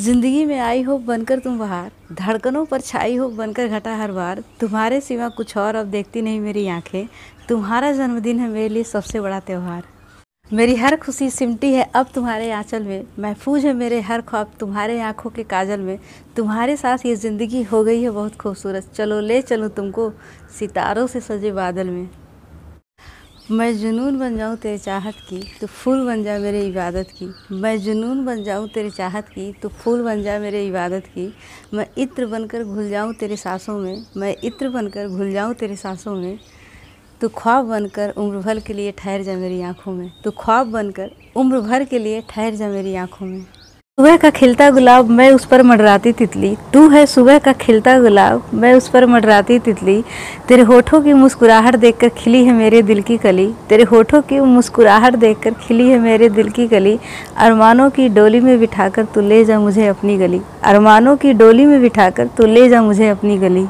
ज़िंदगी में आई हो बनकर तुम बाहर, धड़कनों पर छाई हो बनकर घटा हर बार। तुम्हारे सिवा कुछ और अब देखती नहीं मेरी आँखें। तुम्हारा जन्मदिन है मेरे लिए सबसे बड़ा त्यौहार। मेरी हर खुशी सिमटी है अब तुम्हारे आंचल में। महफूज है मेरे हर ख्वाब तुम्हारे आँखों के काजल में। तुम्हारे साथ ये ज़िंदगी हो गई है बहुत खूबसूरत। चलो ले चलो तुमको सितारों से सजे बादल में। मैं जुनून बन जाऊँ तेरे चाहत की तो फूल बन जा मेरे इबादत की। मैं जुनून बन जाऊँ तेरे चाहत की तो फूल बन जा मेरे इबादत की। मैं इत्र बनकर घुल जाऊँ तेरे सांसों में, मैं इत्र बनकर घुल जाऊँ तेरे सांसों में। तो ख्वाब बनकर उम्र भर के लिए ठहर जा मेरी आँखों में। तो ख्वाब बनकर उम्र भर के लिए ठहर जा मेरी आँखों में। सुबह का खिलता गुलाब, मैं उस पर मडराती तितली। तू है सुबह का खिलता गुलाब, मैं उस पर मडराती तितली। तेरे होठों की मुस्कुराहट देखकर खिली है मेरे दिल की कली। तेरे होठों की मुस्कुराहट देखकर खिली है मेरे दिल की कली। अरमानों की डोली में बिठाकर तू ले जा मुझे अपनी गली। अरमानों की डोली में बिठाकर तू ले जा मुझे अपनी गली।